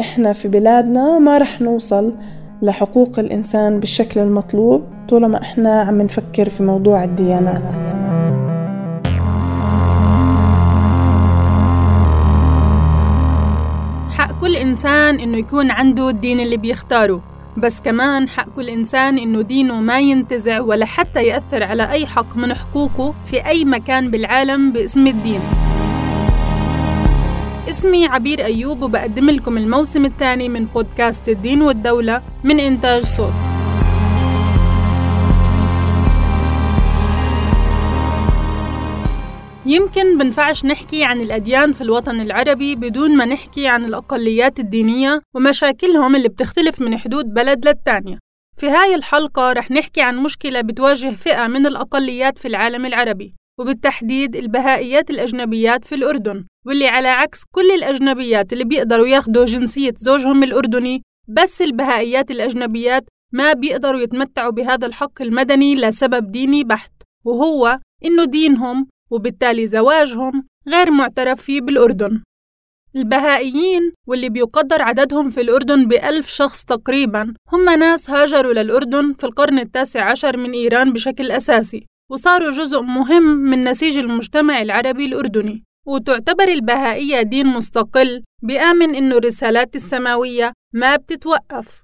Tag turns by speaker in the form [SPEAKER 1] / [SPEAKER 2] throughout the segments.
[SPEAKER 1] إحنا في بلادنا ما رح نوصل لحقوق الإنسان بالشكل المطلوب طالما إحنا عم نفكر في موضوع الديانات.
[SPEAKER 2] حق كل إنسان إنه يكون عنده الدين اللي بيختاره بس كمان حق كل إنسان إنه دينه ما ينتزع ولا حتى يأثر على أي حق من حقوقه في أي مكان بالعالم باسم الدين. اسمي عبير أيوب وبقدم لكم الموسم الثاني من بودكاست الدين والدولة من إنتاج صوت. يمكن بنفعش نحكي عن الأديان في الوطن العربي بدون ما نحكي عن الأقليات الدينية ومشاكلهم اللي بتختلف من حدود بلد للتانية. في هاي الحلقة رح نحكي عن مشكلة بتواجه فئة من الأقليات في العالم العربي. وبالتحديد البهائيات الأجنبيات في الأردن واللي على عكس كل الأجنبيات اللي بيقدروا ياخدوا جنسية زوجهم الأردني بس البهائيات الأجنبيات ما بيقدروا يتمتعوا بهذا الحق المدني لسبب ديني بحت وهو إنه دينهم وبالتالي زواجهم غير معترف فيه بالأردن. البهائيين واللي بيقدر عددهم في الأردن بألف شخص تقريبا هم ناس هاجروا للأردن في القرن التاسع عشر من إيران بشكل أساسي. وصاروا جزء مهم من نسيج المجتمع العربي الأردني. وتعتبر البهائية دين مستقل بيآمن إنه الرسالات السماوية ما بتتوقف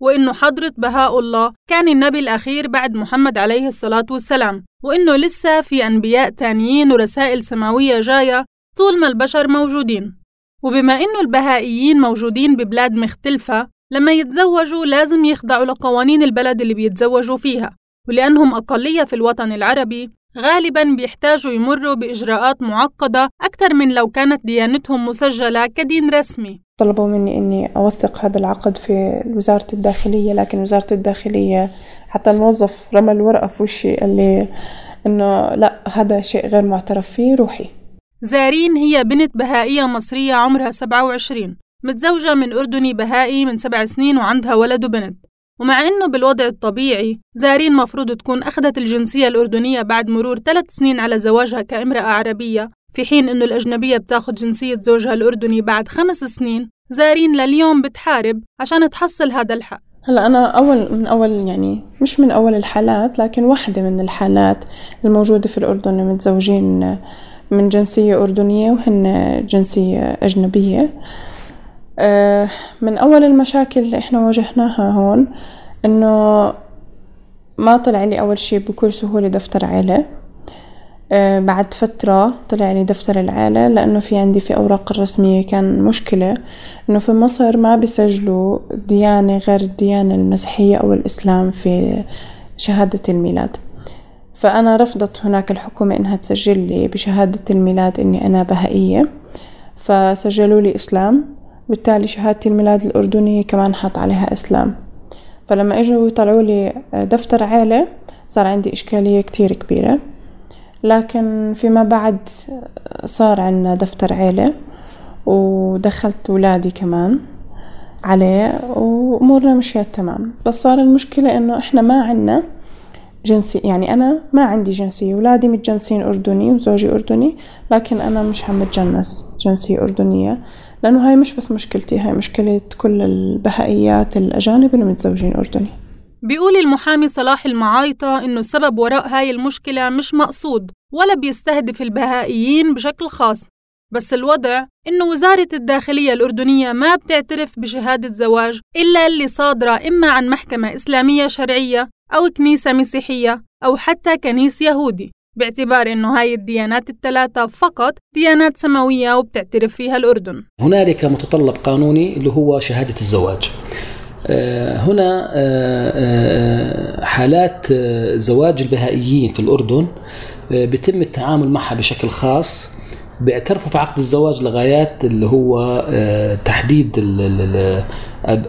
[SPEAKER 2] وإنه حضرة بهاء الله كان النبي الأخير بعد محمد عليه الصلاة والسلام وإنه لسه في أنبياء تانيين ورسائل سماوية جاية طول ما البشر موجودين. وبما إنه البهائيين موجودين ببلاد مختلفة لما يتزوجوا لازم يخضعوا لقوانين البلد اللي بيتزوجوا فيها. ولأنهم أقلية في الوطن العربي غالبا بيحتاجوا يمروا بإجراءات معقدة أكثر من لو كانت ديانتهم مسجلة كدين رسمي.
[SPEAKER 1] طلبوا مني إني أوثق هذا العقد في وزارة الداخلية لكن وزارة الداخلية حتى الموظف رمى الورقة في وشي قال لي إنه لا هذا شيء غير معترف فيه روحي.
[SPEAKER 2] زارين هي بنت بهائية مصرية عمرها 27 متزوجة من أردني بهائي من سبع سنين وعندها ولد وبنت. ومع إنه بالوضع الطبيعي زارين مفروض تكون أخذت الجنسية الأردنية بعد مرور ثلاث سنين على زواجها كامرأة عربية في حين إنه الأجنبية بتاخد جنسية زوجها الأردني بعد خمس سنين. زارين لليوم بتحارب عشان تحصل هذا الحق.
[SPEAKER 1] هلا أنا أول من أول يعني مش من أول الحالات لكن واحدة من الحالات الموجودة في الأردن متزوجين من جنسية أردنية وهن جنسية أجنبية. آه، من أول المشاكل اللي إحنا واجهناها هون إنه ما طلع لي أول شي بكل سهولة دفتر عيلة. آه، بعد فترة طلع لي دفتر العيلة لأنه في عندي في أوراق الرسمية كان مشكلة إنه في مصر ما بيسجلوا ديانة غير الديانة المسيحية أو الإسلام في شهادة الميلاد. فأنا رفضت هناك الحكومة إنها تسجل لي بشهادة الميلاد إني أنا بهائية. فسجلوا لي إسلام. بالتالي شهادة الميلاد الأردنية كمان حط عليها إسلام. فلما إجوا يطلعوا لي دفتر عيلة صار عندي إشكالية كتير كبيرة. لكن فيما بعد صار عنا دفتر عيلة ودخلت ولادي كمان عليه وأمورنا مشيت تمام. بس صار المشكلة إنه إحنا ما عنا جنسي يعني أنا ما عندي جنسية. ولادي متجنسين أردني وزوجي أردني لكن أنا مش عم بتجنس جنسية أردنية لأنه هاي مش بس مشكلتي هاي مشكلة كل البهائيات الأجانب اللي متزوجين أردني.
[SPEAKER 2] بيقول المحامي صلاح المعايطة إنه السبب وراء هاي المشكلة مش مقصود ولا بيستهدف البهائيين بشكل خاص بس الوضع إنه وزارة الداخلية الأردنية ما بتعترف بشهادة زواج إلا اللي صادرة إما عن محكمة إسلامية شرعية أو كنيسة مسيحية أو حتى كنيس يهودي. باعتبار أنه هاي الديانات الثلاثة فقط ديانات سماوية وبتعترف فيها الأردن.
[SPEAKER 3] هنالك متطلب قانوني اللي هو شهادة الزواج. آه، هنا آه، آه، حالات زواج البهائيين في الأردن بيتم التعامل معها بشكل خاص. بيعترفوا في عقد الزواج لغايات اللي هو تحديد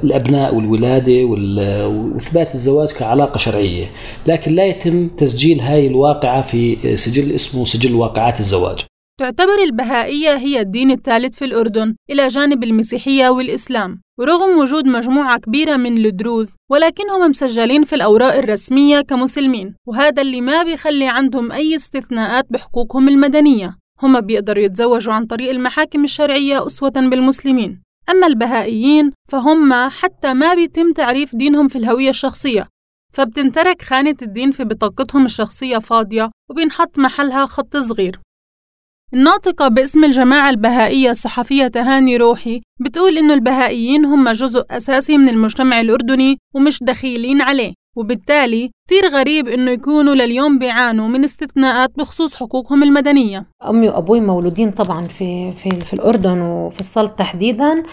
[SPEAKER 3] الأبناء والولادة وإثبات الزواج كعلاقة شرعية، لكن لا يتم تسجيل هاي الواقعة في سجل اسمه سجل واقعات الزواج.
[SPEAKER 2] تعتبر البهائية هي الدين الثالث في الأردن إلى جانب المسيحية والإسلام. ورغم وجود مجموعة كبيرة من الدروز ولكنهم مسجلين في الأوراق الرسمية كمسلمين. وهذا اللي ما بيخلي عندهم أي استثناءات بحقوقهم المدنية. هم بيقدروا يتزوجوا عن طريق المحاكم الشرعية أسوة بالمسلمين. أما البهائيين فهم حتى ما بيتم تعريف دينهم في الهوية الشخصية فبتنترك خانة الدين في بطاقتهم الشخصية فاضية وبينحط محلها خط صغير. الناطقة باسم الجماعة البهائية الصحفية تهاني روحي بتقول إنه البهائيين هم جزء أساسي من المجتمع الأردني ومش دخيلين عليه. وبالتالي كتير غريب إنه يكونوا لليوم بيعانوا من استثناءات بخصوص حقوقهم المدنية.
[SPEAKER 4] أمي وأبوي مولودين طبعا في, في, في الأردن وفي السلط تحديدا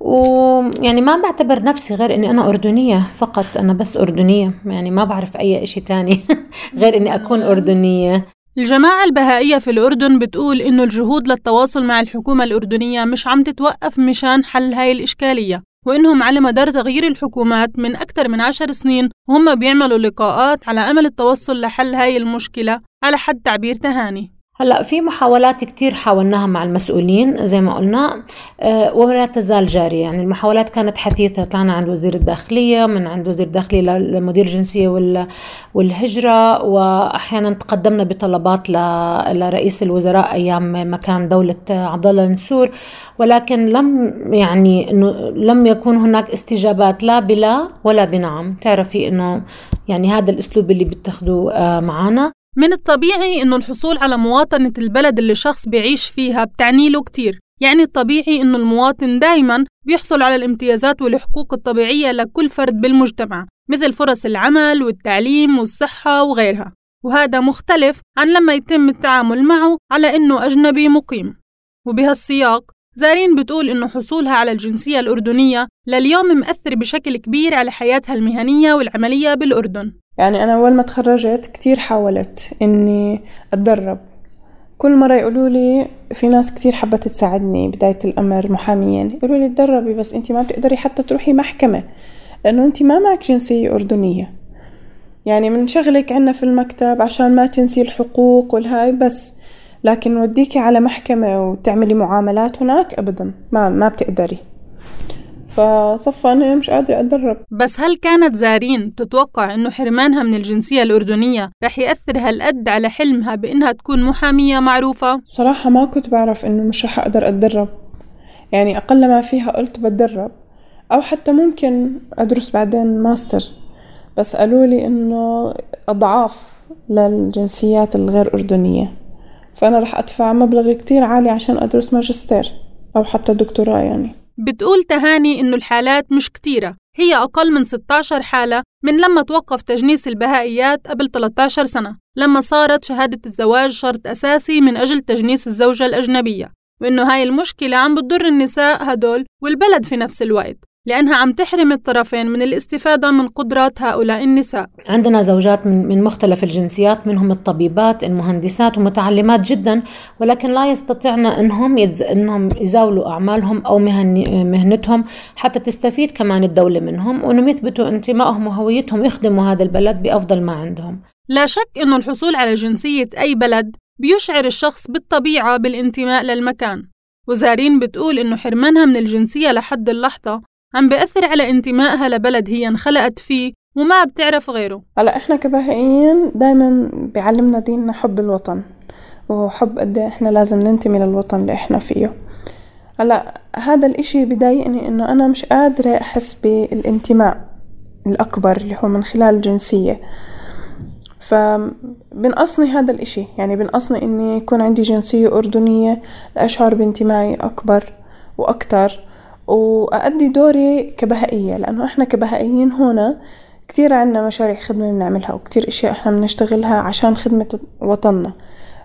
[SPEAKER 4] ويعني ما بعتبر نفسي غير إني أنا أردنية فقط أنا بس أردنية يعني ما بعرف أي شيء تاني غير إني أكون أردنية.
[SPEAKER 2] الجماعة البهائية في الأردن بتقول إنه الجهود للتواصل مع الحكومة الأردنية مش عم تتوقف مشان حل هاي الإشكالية. وإنهم على مدار تغيير الحكومات من أكثر من عشر سنين وهم بيعملوا لقاءات على أمل التوصل لحل هاي المشكلة على حد تعبير تهاني.
[SPEAKER 4] هلا في محاولات كتير حاولناها مع المسؤولين زي ما قلنا آه، ولا تزال جارية. يعني المحاولات كانت حثيثة طلعنا عند وزير الداخلية من عند وزير الداخلية لمدير الجنسية والهجرة وأحيانا تقدمنا بطلبات لرئيس الوزراء أيام مكان دولة عبد الله النسور ولكن لم يعني لم يكن هناك استجابات لا بلا ولا بنعم. تعرفي إنه يعني هذا الأسلوب اللي بتاخذوه آه، معنا
[SPEAKER 2] من الطبيعي إنه الحصول على مواطنة البلد اللي شخص بيعيش فيها بتعني له كتير. يعني الطبيعي إنه المواطن دايما بيحصل على الامتيازات والحقوق الطبيعية لكل فرد بالمجتمع مثل فرص العمل والتعليم والصحة وغيرها. وهذا مختلف عن لما يتم التعامل معه على إنه أجنبي مقيم. وبهالسياق زارين بتقول إنه حصولها على الجنسية الأردنية لليوم مأثر بشكل كبير على حياتها المهنية والعملية بالأردن.
[SPEAKER 1] يعني أنا أول ما تخرجت كتير حاولت إني أتدرب. كل مرة يقولوا لي في ناس كتير حبت تساعدني بداية الأمر محاميين يقولوا لي تدربي بس أنت ما بتقدري حتى تروحي محكمة لأنه أنت ما معك جنسية أردنية. يعني من شغلك عنا في المكتب عشان ما تنسي الحقوق والهاي بس. لكن وديكي على محكمة وتعملي معاملات هناك أبدا ما ما بتقدري. فصفى أنا مش قادرة أتدرب.
[SPEAKER 2] بس هل كانت زارين تتوقع إنه حرمانها من الجنسية الأردنية رح يأثر هالقد على حلمها بإنها تكون محامية معروفة؟
[SPEAKER 1] صراحة ما كنت بعرف إنه مش رح أقدر أتدرب. يعني أقل ما فيها قلت بتدرب. أو حتى ممكن أدرس بعدين ماستر. بس قالوا لي إنه أضعاف للجنسيات الغير أردنية. فأنا رح أدفع مبلغ كتير عالي عشان أدرس ماجستير أو حتى دكتوراه يعني.
[SPEAKER 2] بتقول تهاني إنه الحالات مش كتيرة. هي أقل من 16 حالة من لما توقف تجنيس البهائيات قبل 13 سنة لما صارت شهادة الزواج شرط أساسي من أجل تجنيس الزوجة الأجنبية وإنه هاي المشكلة عم بتضر النساء هدول والبلد في نفس الوقت. لأنها عم تحرم الطرفين من الاستفادة من قدرات هؤلاء النساء.
[SPEAKER 4] عندنا زوجات من, مختلف الجنسيات منهم الطبيبات المهندسات ومتعلمات جدا ولكن لا يستطعن أنهم, يتز... أنهم يزاولوا أعمالهم أو مهن... مهنتهم حتى تستفيد كمان الدولة منهم وأنهم يثبتوا انتمائهم وهويتهم يخدموا هذا البلد بأفضل ما عندهم.
[SPEAKER 2] لا شك أنه الحصول على جنسية أي بلد بيشعر الشخص بالطبيعة بالانتماء للمكان. وزارين بتقول إنه حرمانها من الجنسية لحد اللحظة عم بيأثر على انتمائها لبلد هي انخلقت فيه وما بتعرف غيره.
[SPEAKER 1] هلا إحنا كبهائيين دايما بيعلمنا ديننا حب الوطن وحب قد إيه إحنا لازم ننتمي للوطن اللي إحنا فيه. هلا هذا الإشي بضايقني إنه أنا مش قادرة أحس بالانتماء الأكبر اللي هو من خلال الجنسية فبنقصني هذا الإشي يعني بنقصني إني يكون عندي جنسية أردنية لاشعر بانتمائي أكبر وأكتر. وأدي دوري كبهائية لأنه إحنا كبهائيين هنا كتير عنا مشاريع خدمة بنعملها وكتير إشياء إحنا بنشتغلها عشان خدمة وطننا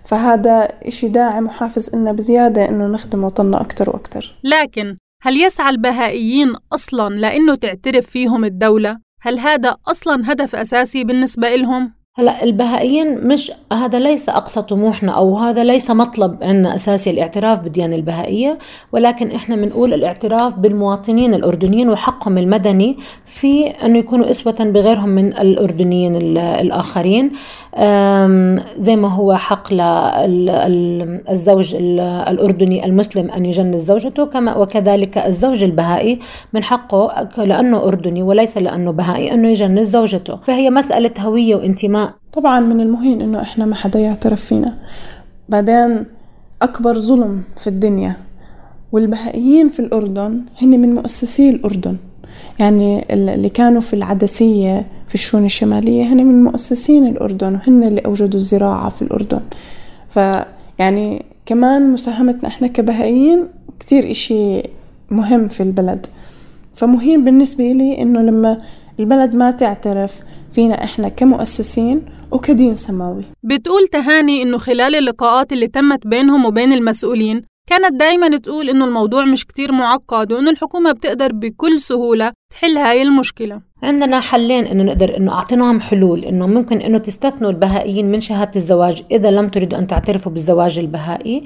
[SPEAKER 1] فهذا إشي داعم وحافز إلنا بزيادة إنه نخدم وطننا أكتر وأكتر
[SPEAKER 2] لكن هل يسعى البهائيين أصلا لأنه تعترف فيهم الدولة؟ هل هذا أصلا هدف أساسي بالنسبة إلهم؟
[SPEAKER 4] هلا البهائيين مش هذا ليس أقصى طموحنا أو هذا ليس مطلب عندنا أساسي الاعتراف بالديانة البهائية ولكن إحنا بنقول الاعتراف بالمواطنين الأردنيين وحقهم المدني في أنه يكونوا أسوة بغيرهم من الأردنيين الآخرين. زي ما هو حق للزوج الأردني المسلم أن يجنس زوجته كما وكذلك الزوج البهائي من حقه لأنه أردني وليس لأنه بهائي أنه يجنس زوجته. فهي مسألة هوية وانتماء.
[SPEAKER 1] طبعا من المهين إنه إحنا ما حدا يعترف فينا. بعدين أكبر ظلم في الدنيا والبهائيين في الأردن هن من مؤسسي الأردن. يعني اللي كانوا في العدسية في الشؤون الشمالية هن من مؤسسين الأردن وهن اللي أوجدوا الزراعة في الأردن. فيعني كمان مساهمتنا إحنا كبهائيين كتير إشي مهم في البلد. فمهم بالنسبة لي إنه لما البلد ما تعترف فينا إحنا كمؤسسين وكدين سماوي.
[SPEAKER 2] بتقول تهاني إنه خلال اللقاءات اللي تمت بينهم وبين المسؤولين كانت دايما تقول إنه الموضوع مش كتير معقد وإنه الحكومة بتقدر بكل سهولة تحل هاي المشكلة.
[SPEAKER 4] عندنا حلين إنه نقدر إنه أعطيناهم حلول إنه ممكن إنه تستثنوا البهائيين من شهادة الزواج إذا لم تريدوا أن تعترفوا بالزواج البهائي.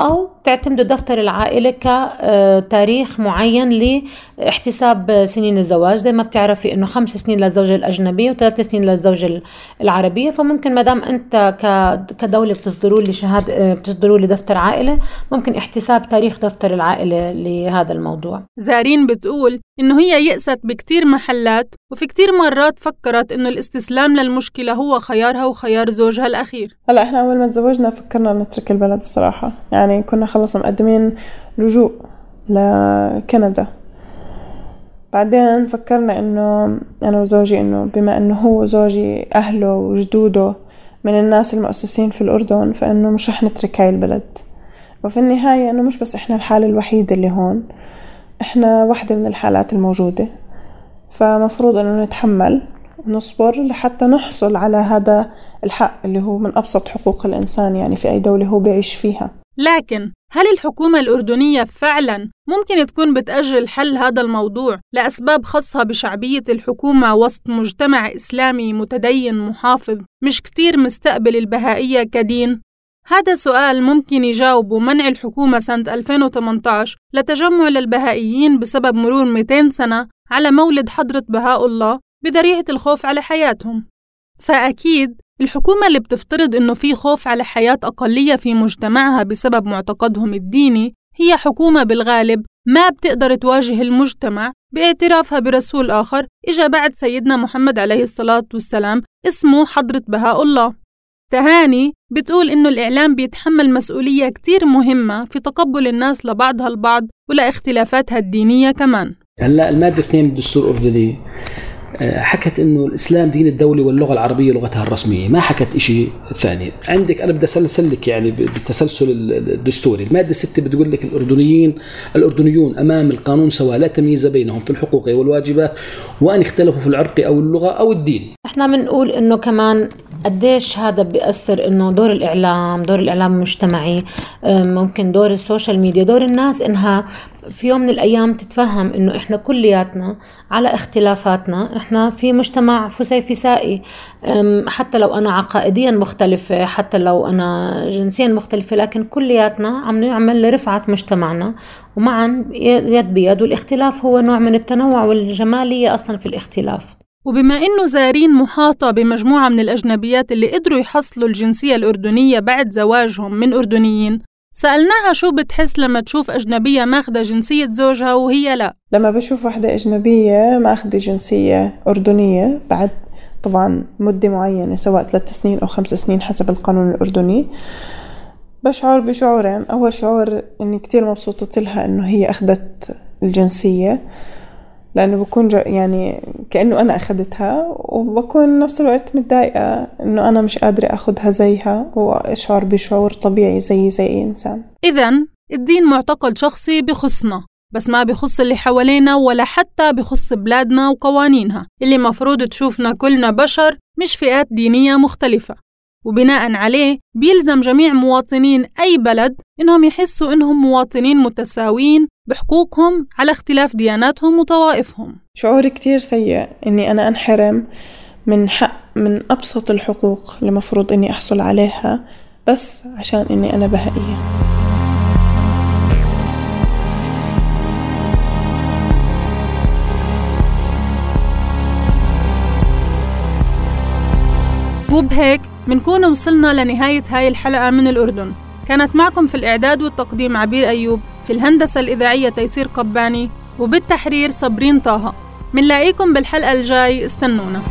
[SPEAKER 4] أو تعتمدوا دفتر العائلة كتاريخ معين لاحتساب سنين الزواج. زي ما بتعرفي إنه خمس سنين للزوجة الأجنبية وثلاث سنين للزوجة العربية. فممكن ما دام أنت كدولة بتصدروا لي شهادة بتصدروا لي دفتر عائلة ممكن احتساب تاريخ دفتر العائلة لهذا الموضوع.
[SPEAKER 2] زارين بتقول إنه هي يأست بكتير محلات وفي كتير مرات فكرت إنه الاستسلام للمشكلة هو خيارها وخيار زوجها الأخير.
[SPEAKER 1] هلا إحنا أول ما تزوجنا فكرنا نترك البلد الصراحة. يعني كنا خلص مقدمين لجوء لكندا. بعدين فكرنا إنه أنا وزوجي إنه بما إنه هو زوجي أهله وجدوده من الناس المؤسسين في الأردن فإنه مش رح نترك هاي البلد. وفي النهاية إنه مش بس إحنا الحالة الوحيدة اللي هون إحنا واحدة من الحالات الموجودة. فمفروض إنه نتحمل ونصبر لحتى نحصل على هذا الحق اللي هو من أبسط حقوق الإنسان يعني في أي دولة هو بيعيش فيها.
[SPEAKER 2] لكن هل الحكومة الأردنية فعلا ممكن تكون بتأجل حل هذا الموضوع لأسباب خاصة بشعبية الحكومة وسط مجتمع إسلامي متدين محافظ مش كتير مستقبل البهائية كدين؟ هذا سؤال ممكن يجاوبه منع الحكومة سنة 2018 لتجمع للبهائيين بسبب مرور 200 سنة على مولد حضرة بهاء الله بذريعة الخوف على حياتهم فأكيد الحكومة اللي بتفترض إنه في خوف على حياة أقلية في مجتمعها بسبب معتقدهم الديني هي حكومة بالغالب ما بتقدر تواجه المجتمع باعترافها برسول آخر إجا بعد سيدنا محمد عليه الصلاة والسلام اسمه حضرة بهاء الله تهاني بتقول إنه الإعلام بيتحمل مسؤولية كتير مهمة في تقبل الناس لبعضها البعض ولإختلافاتها الدينية كمان.
[SPEAKER 3] هلأ المادة 2 من الدستور الأردني حكت إنه الإسلام دين الدولة واللغة العربية لغتها الرسمية. ما حكت شيء ثاني. عندك أنا بدي أسلسلك يعني بالتسلسل الدستوري. المادة 6 بتقول لك الاردنيين الأردنيون أمام القانون سواء لا تمييز بينهم في الحقوق والواجبات وإن اختلفوا في العرق أو اللغة أو الدين.
[SPEAKER 4] إحنا بنقول إنه كمان قديش هذا بيأثر إنه دور الإعلام دور الإعلام المجتمعي ممكن دور ال social media دور الناس إنها في يوم من الأيام تتفهم إنه إحنا كلياتنا على اختلافاتنا إحنا في مجتمع فسيفسائي حتى لو أنا عقائديا مختلفة حتى لو أنا جنسيا مختلفة لكن كلياتنا عم نعمل لرفعة مجتمعنا. ومعا يد بيد والاختلاف هو نوع من التنوع والجمالية أصلا في الاختلاف.
[SPEAKER 2] وبما إنه زارين محاطة بمجموعة من الأجنبيات اللي قدروا يحصلوا الجنسية الأردنية بعد زواجهم من أردنيين سألناها شو بتحس لما تشوف أجنبية ماخدة جنسية زوجها وهي لا.
[SPEAKER 1] لما بشوف واحدة أجنبية ماخدة جنسية أردنية بعد طبعا مدة معينة سواء ثلاث سنين أو خمس سنين حسب القانون الأردني بشعر بشعورين. أول شعور إني كتير مبسوطة لها إنه هي أخدت الجنسية. لأنه بكون يعني كأنه أنا أخدتها وبكون نفس الوقت متضايقة إنه أنا مش قادرة أخدها زيها وأشعر بشعور طبيعي زي زي أي إنسان.
[SPEAKER 2] إذا الدين معتقد شخصي بخصنا بس ما بخص اللي حوالينا ولا حتى بخص بلادنا وقوانينها. اللي مفروض تشوفنا كلنا بشر مش فئات دينية مختلفة. وبناء عليه بيلزم جميع مواطنين أي بلد إنهم يحسوا إنهم مواطنين متساويين بحقوقهم على اختلاف دياناتهم وطوائفهم.
[SPEAKER 1] شعور كتير سيء إني أنا أنحرم من حق من أبسط الحقوق اللي مفروض إني أحصل عليها بس عشان إني أنا بهائية.
[SPEAKER 2] وبهيك منكون وصلنا لنهاية هاي الحلقة من الأردن. كانت معكم في الإعداد والتقديم عبير أيوب في الهندسة الإذاعية تيسير قباني وبالتحرير صبرين طه. منلاقيكم بالحلقة الجاي استنونا.